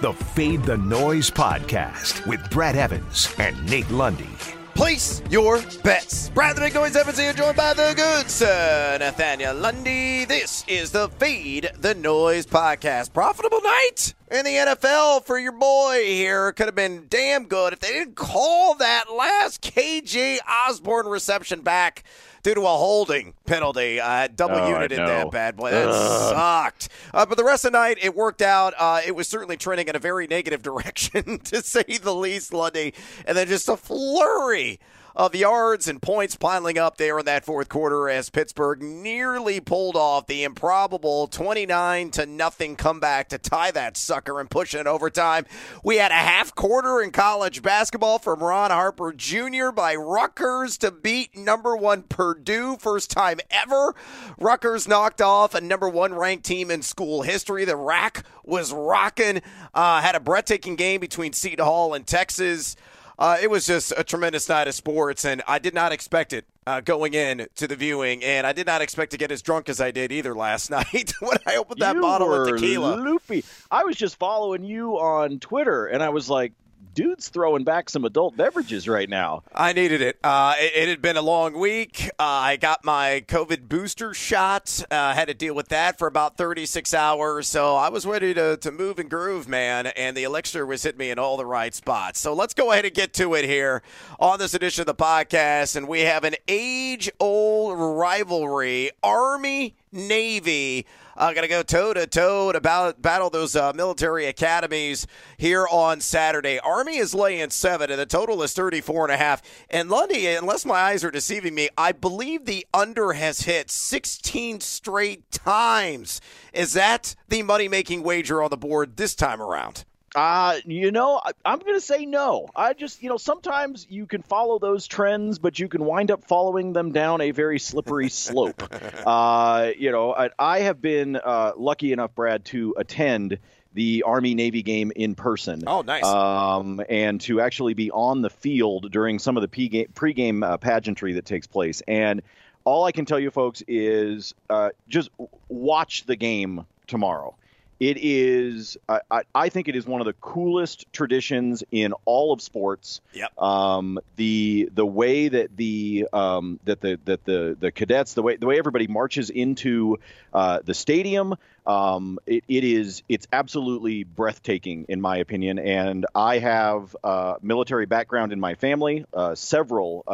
the Fade the Noise podcast with Brad Evans and Nate Lundy. Place your bets. Brad the Big Noise Evans here, joined by the good sir Nathaniel Lundy. This is the Fade the Noise podcast. Profitable night in the NFL for your boy here. Could have been damn good if they didn't call that last KJ Osborn reception back due to a holding penalty. Uh, double Oh, unit in that bad boy. That sucked. Uh, but the rest of the night, it worked out. Uh, it was certainly trending in a very negative direction, to say the least, Lundy. And then just a flurry of yards and points piling up there in that fourth quarter as Pittsburgh nearly pulled off the improbable 29 to nothing comeback to tie that sucker and push it overtime. We had a half quarter in college basketball from Ron Harper Jr. by Rutgers to beat number one Purdue, first time ever. Rutgers knocked off a number one ranked team in school history. The RAC was rocking. Uh, had a breathtaking game between Seton Hall and Texas. Uh, it was just a tremendous night of sports, and I did not expect it uh, going in to the viewing, and I did not expect to get as drunk as I did either last night when I opened that you bottle of tequila. Loopy. I was just following you on Twitter, and I was like, dude's throwing back some adult beverages right now. I needed it. Uh, it. It had been a long week. Uh, I got my COVID booster shot. Uh, had to deal with that for about 36 hours. So I was ready to, to move and groove, man. And the elixir was hitting me in all the right spots. So let's go ahead and get to it here on this edition of the podcast. And we have an age old rivalry Army Navy. Uh, going to go toe to toe to battle, those uh, military academies here on Saturday. Army is laying seven, and the total is 34 and a half. And Lundy, unless my eyes are deceiving me, I believe the under has hit 16 straight times. Is that the money making wager on the board this time around? Uh, you know, I, I'm going to say no. I just, you know, sometimes you can follow those trends, but you can wind up following them down a very slippery slope. uh, you know, I, I have been uh, lucky enough, Brad, to attend the Army Navy game in person. Oh, nice. Um, and to actually be on the field during some of the pre-game, pre-game uh, pageantry that takes place. And all I can tell you, folks, is uh, just watch the game tomorrow. It is, I, I, I think it is one of the coolest traditions in all of sports. Yep. Um, the the way that the um, that the that the the cadets, the way the way everybody marches into uh, the stadium, um, it, it is it's absolutely breathtaking in my opinion. And I have uh, military background in my family, uh, several uh,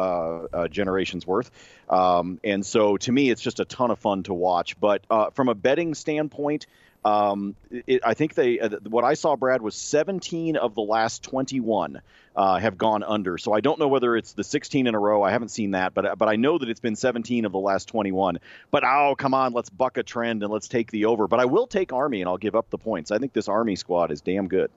uh, generations worth. Um, and so to me, it's just a ton of fun to watch. But uh, from a betting standpoint, um, it, I think they uh, what I saw, Brad, was 17 of the last 21 uh, have gone under. So I don't know whether it's the 16 in a row. I haven't seen that, but but I know that it's been 17 of the last 21. But oh, come on, let's buck a trend and let's take the over. But I will take Army and I'll give up the points. I think this Army squad is damn good.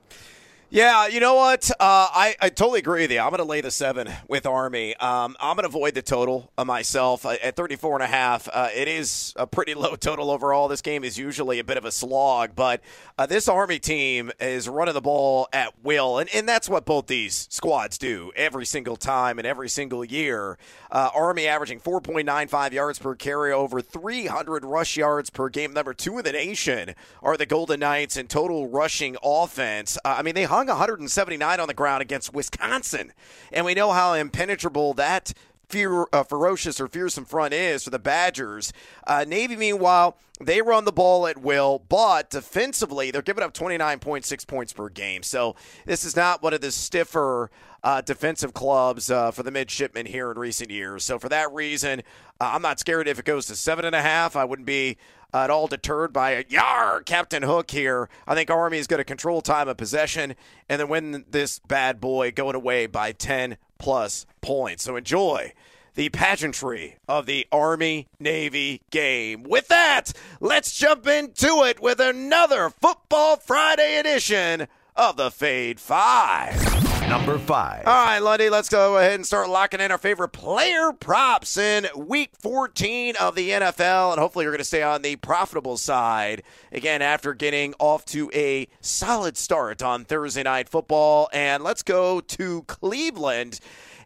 Yeah, you know what? Uh, I, I totally agree with you. I'm going to lay the seven with Army. Um, I'm going to avoid the total uh, myself uh, at 34 and a half. Uh, it is a pretty low total overall. This game is usually a bit of a slog, but uh, this Army team is running the ball at will, and, and that's what both these squads do every single time and every single year. Uh, Army averaging 4.95 yards per carry, over 300 rush yards per game. Number two in the nation are the Golden Knights in total rushing offense. I mean, they hung 179 on the ground against Wisconsin, and we know how impenetrable that fear, uh, ferocious or fearsome front is for the Badgers. Uh, Navy, meanwhile, they run the ball at will, but defensively, they're giving up 29.6 points per game. So this is not one of the stiffer uh, defensive clubs uh, for the midshipmen here in recent years. So for that reason, uh, I'm not scared if it goes to seven and a half. I wouldn't be at all deterred by a yar Captain Hook here. I think Army is going to control time of possession and then win this bad boy going away by 10 plus points. So enjoy the pageantry of the Army Navy game. With that, let's jump into it with another Football Friday edition of the Fade Five. Number five. All right, Lundy, let's go ahead and start locking in our favorite player props in week 14 of the NFL. And hopefully, you're going to stay on the profitable side again after getting off to a solid start on Thursday Night Football. And let's go to Cleveland.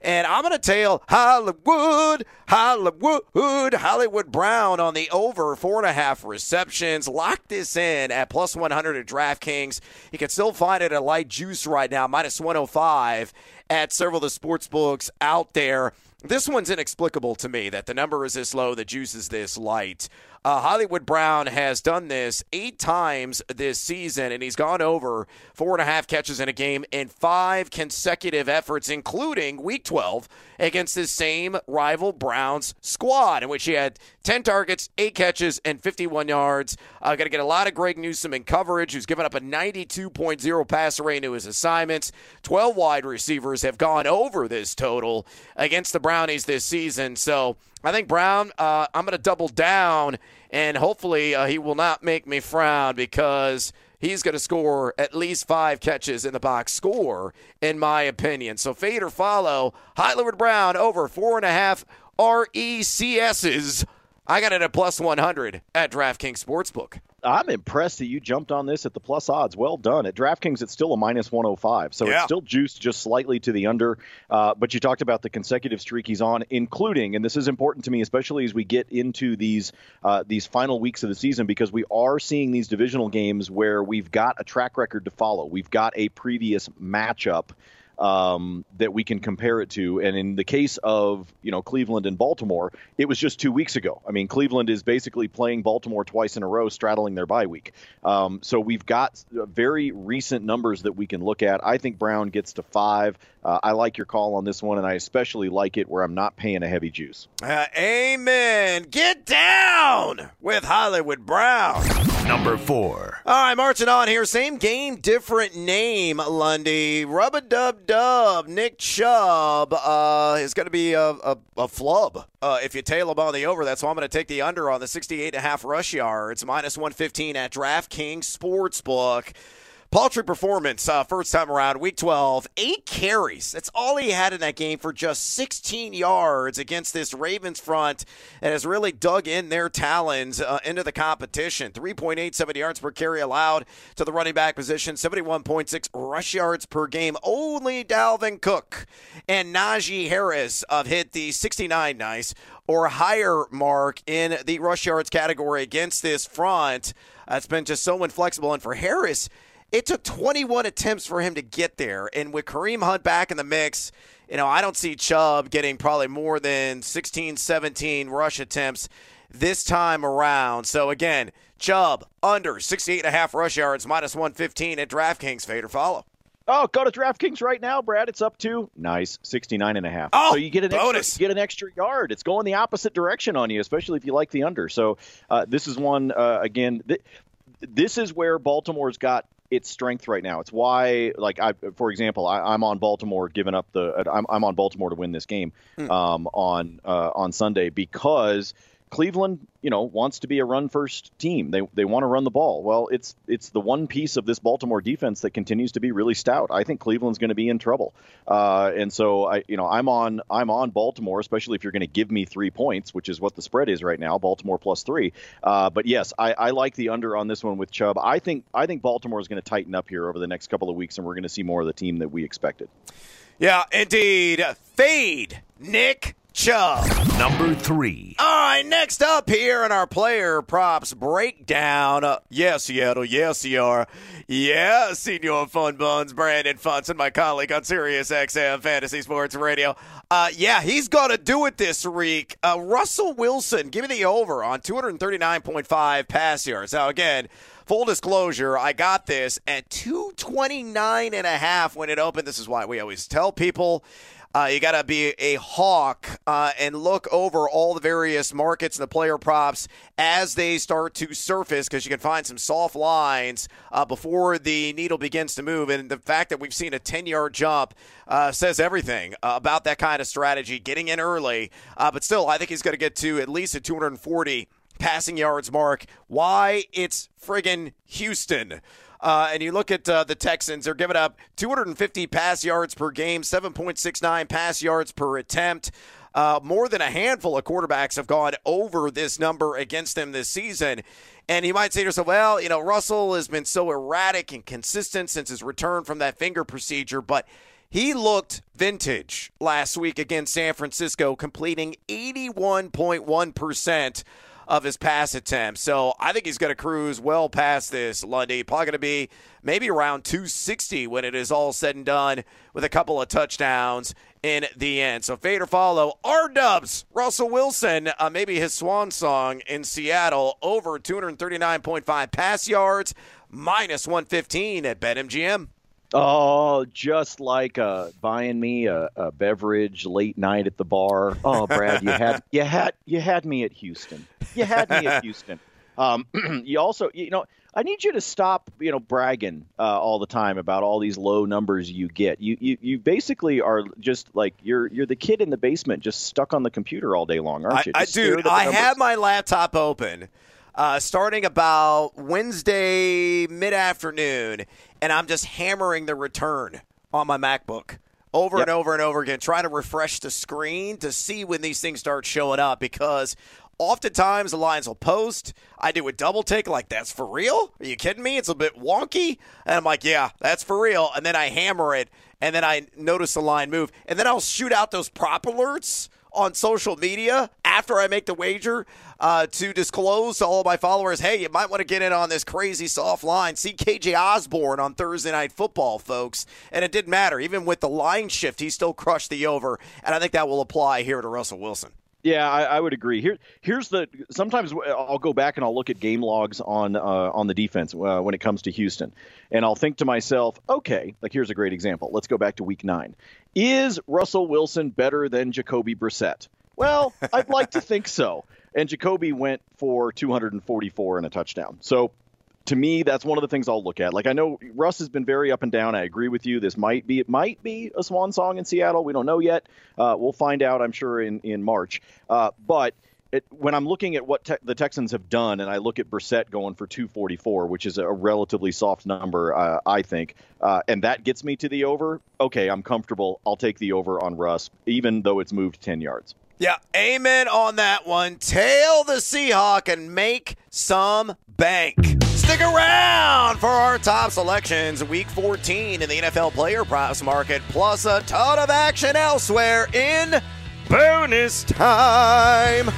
And I'm going to tail Hollywood, Hollywood, Hollywood Brown on the over four and a half receptions. Lock this in at plus 100 at DraftKings. You can still find it at light juice right now, minus 105 at several of the sports books out there. This one's inexplicable to me that the number is this low, the juice is this light. Uh, Hollywood Brown has done this eight times this season, and he's gone over four and a half catches in a game in five consecutive efforts, including Week 12 against this same rival Browns squad, in which he had 10 targets, eight catches, and 51 yards. Uh, Got to get a lot of Greg Newsome in coverage, who's given up a 92.0 passer rate to his assignments. 12 wide receivers have gone over this total against the Brownies this season. So I think Brown, uh, I'm going to double down, and hopefully uh, he will not make me frown because he's going to score at least five catches in the box score, in my opinion. So fade or follow. Hollywood Brown over four and a half RECSs. I got it at plus 100 at DraftKings Sportsbook. I'm impressed that you jumped on this at the plus odds. Well done. At DraftKings, it's still a minus 105, so Yeah. it's still juiced just slightly to the under. Uh, but you talked about the consecutive streak he's on, including, and this is important to me, especially as we get into these uh, these final weeks of the season, because we are seeing these divisional games where we've got a track record to follow. We've got a previous matchup um, that we can compare it to. And in the case of you know Cleveland and Baltimore, it was just two weeks ago. I mean, Cleveland is basically playing Baltimore twice in a row, straddling their bye week. Um, so we've got uh, very recent numbers that we can look at. I think Brown gets to five. Uh, I like your call on this one, and I especially like it where I'm not paying a heavy juice. Uh, amen. Get down with Hollywood Brown. Number four. All right, marching on here. Same game, different name, Lundy. Rub a dub dub. Nick Chubb uh, is going to be a, a, a flub uh, if you tail him on the over. That's why I'm going to take the under on the 68 and a half rush yards, minus 115 at DraftKings Sportsbook. Paltry performance uh, first time around, week 12. Eight carries. That's all he had in that game for just 16 yards against this Ravens front and has really dug in their talons uh, into the competition. 3.87 yards per carry allowed to the running back position, 71.6 rush yards per game. Only Dalvin Cook and Najee Harris have hit the 69 nice or higher mark in the rush yards category against this front. It's been just so inflexible. And for Harris, it took 21 attempts for him to get there. And with Kareem Hunt back in the mix, you know, I don't see Chubb getting probably more than 16, 17 rush attempts this time around. So again, Chubb under 68 and a half rush yards, minus 115 at DraftKings. Fade or follow. Oh, go to DraftKings right now, Brad. It's up to nice 69 and a half. Oh, so you get an bonus. extra, you get an extra yard. It's going the opposite direction on you, especially if you like the under. So uh, this is one uh, again. Th- this is where Baltimore's got its strength right now. It's why, like, I, for example, I, I'm on Baltimore, giving up the. I'm, I'm on Baltimore to win this game um, on uh, on Sunday because Cleveland, you know, wants to be a run first team. They they want to run the ball. Well, it's it's the one piece of this Baltimore defense that continues to be really stout. I think Cleveland's going to be in trouble. Uh, and so I you know, I'm on I'm on Baltimore, especially if you're going to give me 3 points, which is what the spread is right now, Baltimore plus 3. Uh, but yes, I, I like the under on this one with Chubb. I think I think Baltimore is going to tighten up here over the next couple of weeks and we're going to see more of the team that we expected. Yeah, indeed. Fade Nick Chubb. Number three. All right, next up here in our player props breakdown. Uh, yes, Seattle. Yes, you are. Yeah, Senior Fun Buns, Brandon Funston, my colleague on Sirius XM Fantasy Sports Radio. Uh, yeah, he's going to do it this week. Uh, Russell Wilson, give me the over on 239.5 pass yards. Now, again, full disclosure, I got this at 229 and a half when it opened. This is why we always tell people uh, you got to be a hawk uh, and look over all the various markets and the player props as they start to surface because you can find some soft lines uh, before the needle begins to move. And the fact that we've seen a 10 yard jump uh, says everything about that kind of strategy, getting in early. Uh, but still, I think he's going to get to at least a 240 passing yards mark. Why? It's friggin' Houston. Uh, and you look at uh, the Texans, they're giving up 250 pass yards per game, 7.69 pass yards per attempt. Uh, more than a handful of quarterbacks have gone over this number against them this season. And you might say to yourself, well, you know, Russell has been so erratic and consistent since his return from that finger procedure, but He looked vintage last week against San Francisco, completing 81.1% of his pass attempts. So I think he's going to cruise well past this, Lundy. Probably going to be maybe around 260 when it is all said and done with a couple of touchdowns in the end. So fade or follow. R Dubs, Russell Wilson, uh, maybe his swan song in Seattle, over 239.5 pass yards, minus 115 at BetMGM. Oh, just like uh, buying me a, a, beverage late night at the bar. Oh, Brad, you had you had you had me at Houston. You had me at Houston. Um, you also, you know, I need you to stop, you know, bragging uh, all the time about all these low numbers you get. You, you you basically are just like you're you're the kid in the basement, just stuck on the computer all day long, aren't you? I, I dude, I have my laptop open. Uh, starting about Wednesday mid afternoon, and I'm just hammering the return on my MacBook over yep. and over and over again, trying to refresh the screen to see when these things start showing up because oftentimes the lines will post. I do a double take, like, that's for real? Are you kidding me? It's a bit wonky. And I'm like, yeah, that's for real. And then I hammer it, and then I notice the line move. And then I'll shoot out those prop alerts on social media after I make the wager uh, to disclose to all my followers, hey, you might want to get in on this crazy soft line. See KJ Osborn on Thursday Night Football, folks. And it didn't matter. Even with the line shift, he still crushed the over. And I think that will apply here to Russell Wilson. Yeah, I, I, would agree. Here, here's the. Sometimes I'll go back and I'll look at game logs on uh, on the defense uh, when it comes to Houston, and I'll think to myself, okay, like here's a great example. Let's go back to Week Nine. Is Russell Wilson better than Jacoby Brissett? Well, I'd like to think so. And Jacoby went for 244 and a touchdown. So to me, that's one of the things I'll look at. Like I know Russ has been very up and down. I agree with you. This might be it might be a swan song in Seattle. We don't know yet. Uh, we'll find out. I'm sure in in March. Uh, but it, when I'm looking at what te- the Texans have done, and I look at Brissett going for 244, which is a relatively soft number, uh, I think, uh, and that gets me to the over. Okay, I'm comfortable. I'll take the over on Russ, even though it's moved 10 yards. Yeah, amen on that one. Tail the Seahawk and make some bank. Stick around for our top selections, week 14 in the NFL player props market, plus a ton of action elsewhere in bonus time.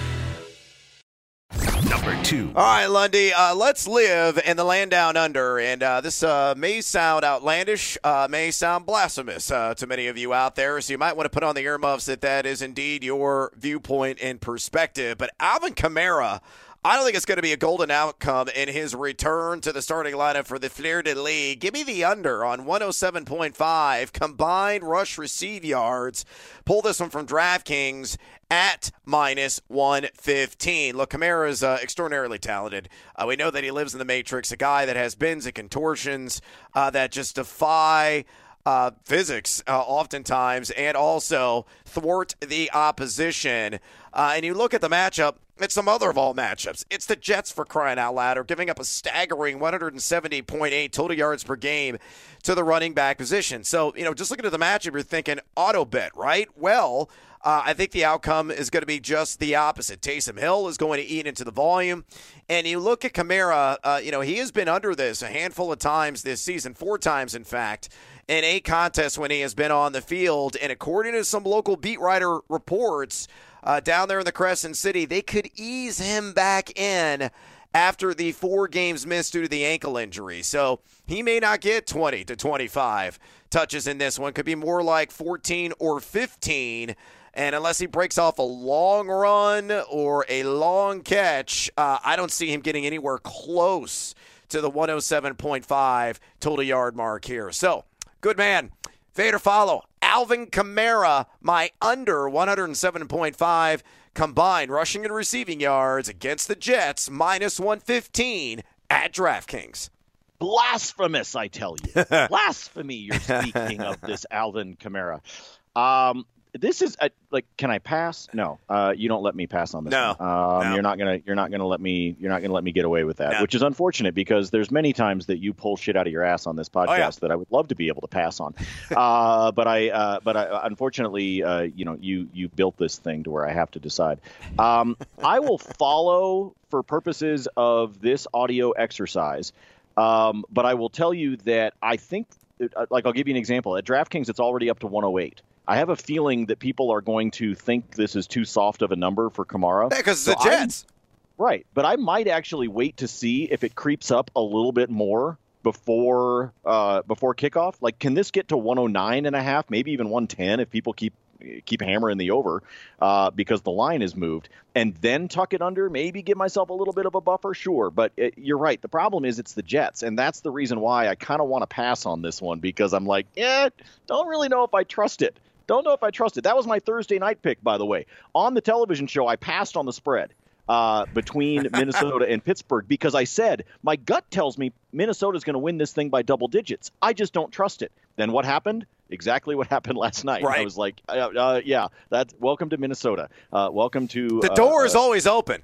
Number two. All right, Lundy, uh, let's live in the land down under. And uh, this uh, may sound outlandish, uh, may sound blasphemous uh, to many of you out there. So you might want to put on the earmuffs that that is indeed your viewpoint and perspective. But Alvin Kamara I don't think it's going to be a golden outcome in his return to the starting lineup for the Fleur de Lis. Give me the under on 107.5 combined rush receive yards. Pull this one from DraftKings at minus 115. Look, Kamara is uh, extraordinarily talented. Uh, we know that he lives in the Matrix, a guy that has bends and contortions uh, that just defy. Uh, physics, uh, oftentimes, and also thwart the opposition. Uh, and you look at the matchup, it's the mother of all matchups. It's the Jets for crying out loud, are giving up a staggering 170.8 total yards per game to the running back position. So, you know, just looking at the matchup, you're thinking auto bet, right? Well, uh, I think the outcome is going to be just the opposite. Taysom Hill is going to eat into the volume. And you look at Kamara, uh, you know, he has been under this a handful of times this season, four times, in fact, in eight contests when he has been on the field. And according to some local beat writer reports, uh, down there in the Crescent City, they could ease him back in after the four games missed due to the ankle injury. So he may not get 20 to 25 touches in this one. Could be more like 14 or 15. And unless he breaks off a long run or a long catch, uh, I don't see him getting anywhere close to the 107.5 total yard mark here. So, good man. Vader follow. Alvin Kamara, my under 107.5 combined rushing and receiving yards against the Jets, minus 115 at DraftKings. Blasphemous, I tell you. Blasphemy, you're speaking of this Alvin Kamara. Um, this is a, like, can I pass? No, uh, you don't let me pass on this. No, um, no. you're not gonna, you're not gonna let me, you're not gonna let me get away with that, no. which is unfortunate because there's many times that you pull shit out of your ass on this podcast oh, yeah. that I would love to be able to pass on, uh, but I, uh, but I, unfortunately, uh, you know, you you built this thing to where I have to decide. Um, I will follow for purposes of this audio exercise, um, but I will tell you that I think uh, like I'll give you an example. At DraftKings, it's already up to 108. I have a feeling that people are going to think this is too soft of a number for Kamara. Because so the Jets. I'm, right, but I might actually wait to see if it creeps up a little bit more before uh, before kickoff. Like, can this get to 109 and a half, maybe even 110 if people keep keep hammering the over uh, because the line is moved, and then tuck it under, maybe give myself a little bit of a buffer, sure. But it, you're right. The problem is it's the Jets, and that's the reason why I kind of want to pass on this one because I'm like, yeah, don't really know if I trust it. Don't know if I trust it. That was my Thursday night pick, by the way. On the television show, I passed on the spread. Uh, between Minnesota and Pittsburgh because I said my gut tells me Minnesota's going to win this thing by double digits. I just don't trust it. Then what happened? Exactly what happened last night. Right. I was like, uh, uh, yeah, that's welcome to Minnesota. Uh, welcome to the door is uh, always open.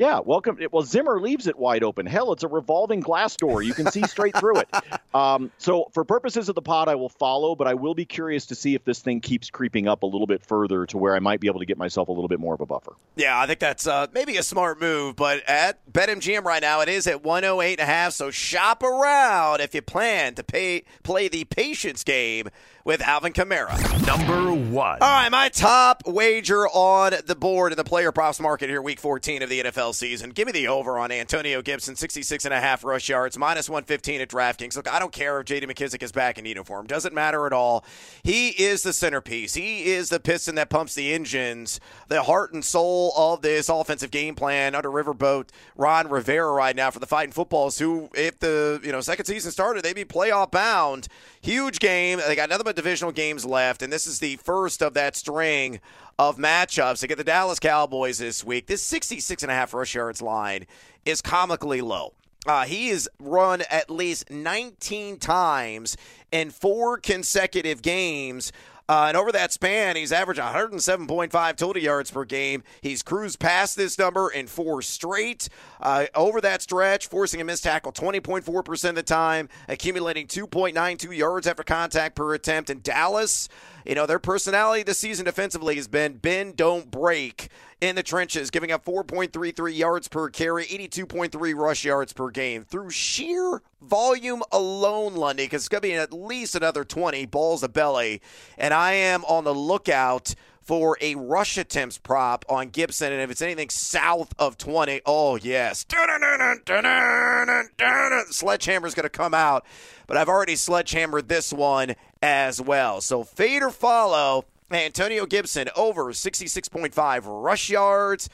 Yeah, welcome. Well, Zimmer leaves it wide open. Hell, it's a revolving glass door. You can see straight through it. Um, so, for purposes of the pod, I will follow, but I will be curious to see if this thing keeps creeping up a little bit further to where I might be able to get myself a little bit more of a buffer. Yeah, I think that's uh, maybe a smart move. But at BetMGM right now, it is at 108 and a half. So shop around if you plan to pay play the patience game with Alvin Kamara. Number one. All right, my top wager on the board in the player props market here, week 14 of the NFL season. Give me the over on Antonio Gibson, 66 and a half rush yards, minus 115 at DraftKings. Look, I don't care if J.D. McKissic is back in uniform. Doesn't matter at all. He is the centerpiece. He is the piston that pumps the engines, the heart and soul of this offensive game plan under Riverboat Ron Rivera right now for the Fighting Footballs, who, if the you know second season started, they'd be playoff bound. Huge game. They got nothing but divisional games left, and this is the first of that string of matchups. They get the Dallas Cowboys this week. This 66 and a half rush yards line is comically low. Uh, he has run at least 19 times in four consecutive games uh, and over that span, he's averaged 107.5 total yards per game. He's cruised past this number in four straight. Uh, over that stretch, forcing a missed tackle 20.4% of the time, accumulating 2.92 yards after contact per attempt. In Dallas, you know, their personality this season defensively has been bend, don't break in the trenches, giving up 4.33 yards per carry, 82.3 rush yards per game through sheer volume alone, Lundy, because it's going to be at least another 20 balls of belly. And I am on the lookout for a rush attempts prop on Gibson. And if it's anything south of 20, oh, yes. Sledgehammer's going to come out. But I've already sledgehammered this one as well. So fade or follow Antonio Gibson over 66.5 rush yards.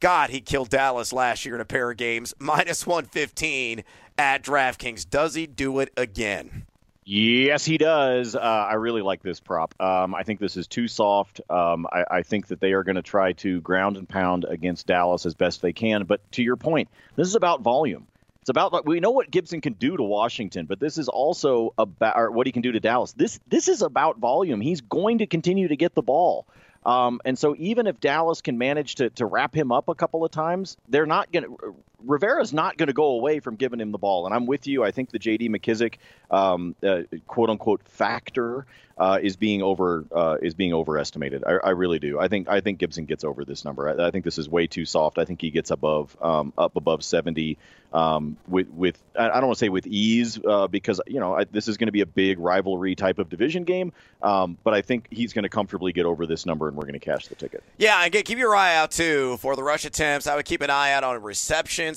God, he killed Dallas last year in a pair of games. Minus 115 at DraftKings. Does he do it again? Yes, he does. Uh, I really like this prop. Um, I think this is too soft. Um, I, I, think that they are going to try to ground and pound against Dallas as best they can. But to your point, this is about volume. It's about we know what Gibson can do to Washington, but this is also about what he can do to Dallas. This this is about volume. He's going to continue to get the ball. Um, and so even if Dallas can manage to, to wrap him up a couple of times, they're not going to. Rivera's not going to go away from giving him the ball. And I'm with you. I think the J.D. McKissic um, uh, quote unquote factor uh, is being over uh, is being overestimated. I, I, really do. I think I think Gibson gets over this number. I, I, think this is way too soft. I think he gets above um, up above 70 um, with with I don't want to say with ease uh, because you know I, this is going to be a big rivalry type of division game. Um, but I think he's going to comfortably get over this number, and we're going to cash the ticket. Yeah, and keep your eye out too for the rush attempts. I would keep an eye out on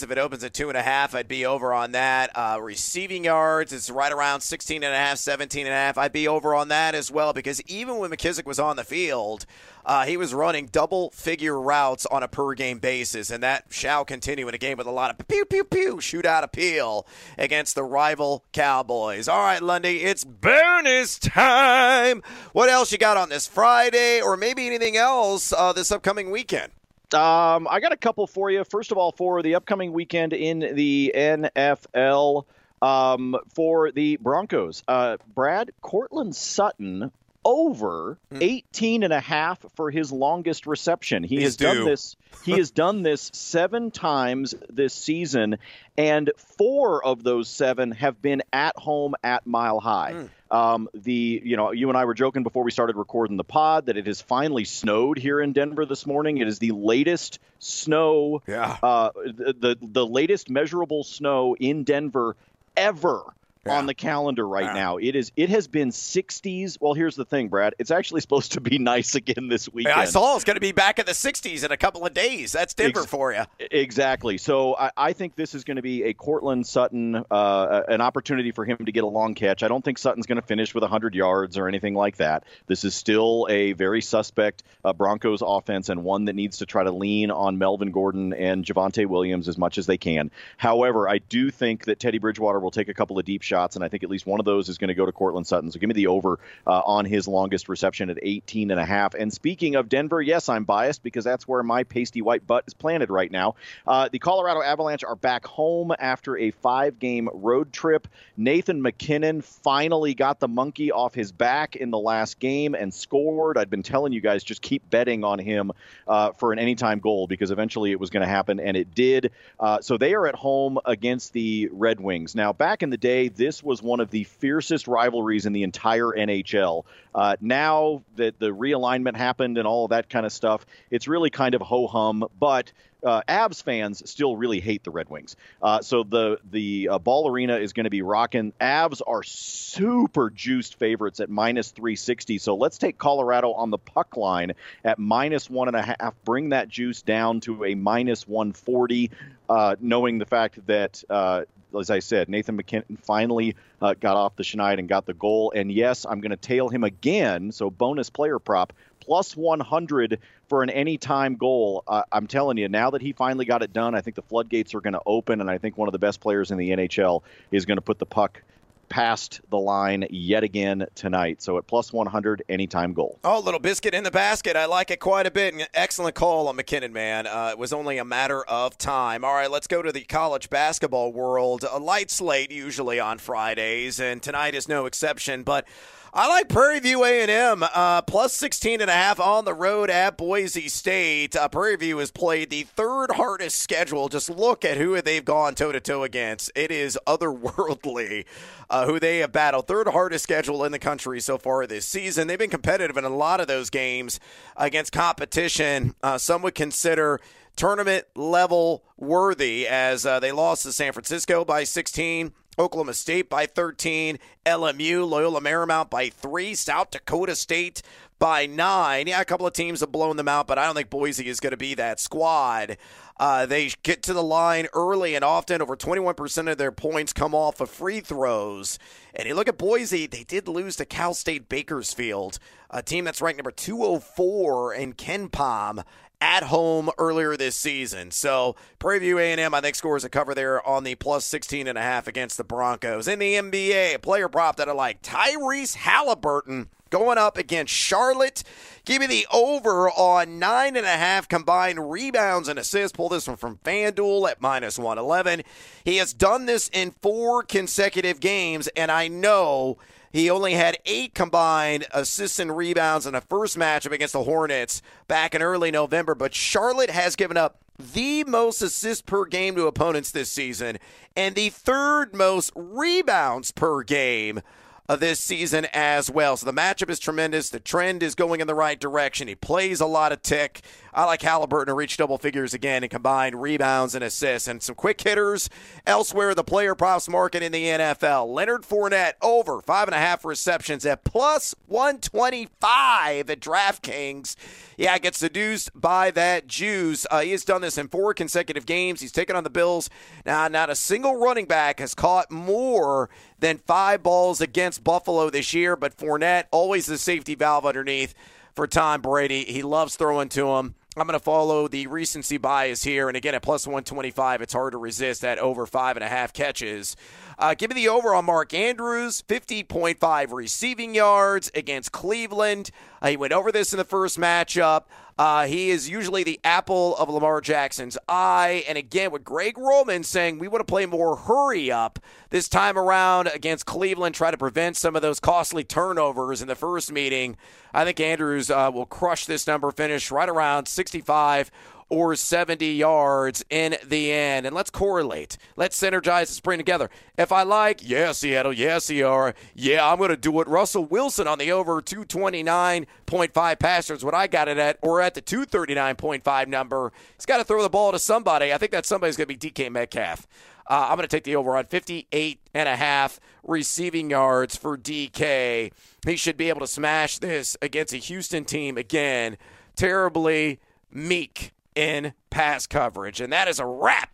If it opens at two and a half, I'd be over on that. Uh, receiving yards, it's right around 16 and a half, 17 and a half. I'd be over on that as well because even when McKissic was on the field, uh, he was running double figure routes on a per game basis, and that shall continue in a game with a lot of pew pew pew shootout appeal against the rival Cowboys. All right, Lundy, it's bonus time. What else you got on this Friday, or maybe anything else uh, this upcoming weekend? Um, I got a couple for you. First of all, for the upcoming weekend in the NFL. Um, for the Broncos, uh, Brad Courtland Sutton over hmm. 18 and a half for his longest reception. He He's has due. done this he has done this 7 times this season and 4 of those 7 have been at home at Mile High. Mm. Um, the you know you and I were joking before we started recording the pod that it has finally snowed here in Denver this morning. It is the latest snow, yeah. uh, the, the the latest measurable snow in Denver ever on the calendar right now. It is. It has been 60s. Well, here's the thing, Brad. It's actually supposed to be nice again this weekend. I saw it's going to be back in the 60s in a couple of days. That's Denver Ex- for you. Exactly. So I, I think this is going to be a Courtland Sutton, uh, an opportunity for him to get a long catch. I don't think Sutton's going to finish with 100 yards or anything like that. This is still a very suspect uh, Broncos offense and one that needs to try to lean on Melvin Gordon and Javonte Williams as much as they can. However, I do think that Teddy Bridgewater will take a couple of deep shots, and I think at least one of those is going to go to Courtland Sutton. So give me the over uh, on his longest reception at 18 and a half. And speaking of Denver, yes, I'm biased because that's where my pasty white butt is planted right now. Uh, the Colorado Avalanche are back home after a five-game road trip. Nathan MacKinnon finally got the monkey off his back in the last game and scored. I'd been telling you guys just keep betting on him uh, for an anytime goal because eventually it was going to happen, and it did. Uh, so they are at home against the Red Wings. Now, back in the day, this was one of the fiercest rivalries in the entire NHL. Uh, now that the realignment happened and all of that kind of stuff, it's really kind of ho hum. But uh, fans still really hate the Red Wings. Uh, so the the uh, Ball Arena is going to be rocking. Avs are super juiced favorites at minus 360. So let's take Colorado on the puck line at minus one and a half. Bring that juice down to a minus 140, uh, knowing the fact that uh, as I said, Nathan MacKinnon finally uh, got off the schneid and got the goal. And yes, I'm going to tail him again. So bonus player prop plus 100 for an anytime goal. Uh, I'm telling you, now that he finally got it done, I think the floodgates are going to open, and I think one of the best players in the NHL is going to put the puck past the line yet again tonight. So at plus 100, anytime goal. Oh, little biscuit in the basket. I like it quite a bit. Excellent call on MacKinnon, man. Uh, it was only a matter of time. All right, let's go to the college basketball world. A light slate usually on Fridays, and tonight is no exception. But I like Prairie View A&M uh, plus 16 and a half on the road at Boise State. Uh, Prairie View has played the third hardest schedule. Just look at who they've gone toe to toe against. It is otherworldly uh, who they have battled. Third hardest schedule in the country so far this season. They've been competitive in a lot of those games against competition. Uh, some would consider tournament level worthy as uh, they lost to San Francisco by 16. Oklahoma State by 13, LMU, Loyola Marymount by 3, South Dakota State by 9. Yeah, a couple of teams have blown them out, but I don't think Boise is going to be that squad. Uh, they get to the line early and often. Over 21% of their points come off of free throws. And you look at Boise, they did lose to Cal State Bakersfield, a team that's ranked number 204 in KenPom at home earlier this season. So Prairie View A&M, I think, scores a cover there on the plus 16 and a half against the Broncos. In the NBA, player prop that I like, Tyrese Haliburton going up against Charlotte. Give me the over on nine and a half combined rebounds and assists. Pull this one from FanDuel at minus 111. He has done this in four consecutive games, and I know – he only had eight combined assists and rebounds in a first matchup against the Hornets back in early November, but Charlotte has given up the most assists per game to opponents this season and the third most rebounds per game of this season as well. So the matchup is tremendous. The trend is going in the right direction. He plays a lot of tick. I like Haliburton to reach double figures again and combine rebounds and assists. And some quick hitters elsewhere, the player props market in the NFL. Leonard Fournette over five and a half receptions at plus 125 at DraftKings. Yeah, gets seduced by that juice. Uh, he has done this in four consecutive games. He's taken on the Bills. Now, not a single running back has caught more than five balls against Buffalo this year, but Fournette, always the safety valve underneath for Tom Brady. He loves throwing to him. I'm going to follow the recency bias here. And again, at plus 125, it's hard to resist that over five and a half catches. Uh, give me the over on Mark Andrews, 50.5 receiving yards against Cleveland. Uh, he went over this in the first matchup. Uh, he is usually the apple of Lamar Jackson's eye. And again, with Greg Roman saying we want to play more hurry up this time around against Cleveland, try to prevent some of those costly turnovers in the first meeting, I think Andrews uh, will crush this number, finish right around 65 or 70 yards in the end. And let's correlate. Let's synergize and spring together. If I like, yeah, Seattle, yeah, CR, yeah, I'm going to do it. Russell Wilson on the over 229.5 passers, what I got it at, or at the 239.5 number. He's got to throw the ball to somebody. I think that somebody's going to be DK Metcalf. Uh, I'm going to take the over on 58 and a half receiving yards for DK. He should be able to smash this against a Houston team again, terribly meek in pass coverage. And that is a wrap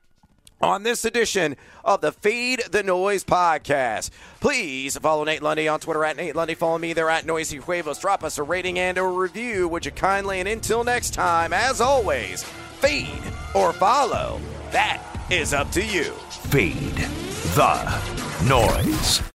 on this edition of the Fade the Noise podcast. Please follow Nate Lundy on Twitter at Nate Lundy. Follow me there at Noisy Huevos. Drop us a rating and a review, would you kindly? And until next time, as always, feed or follow. That is up to you. Fade the noise.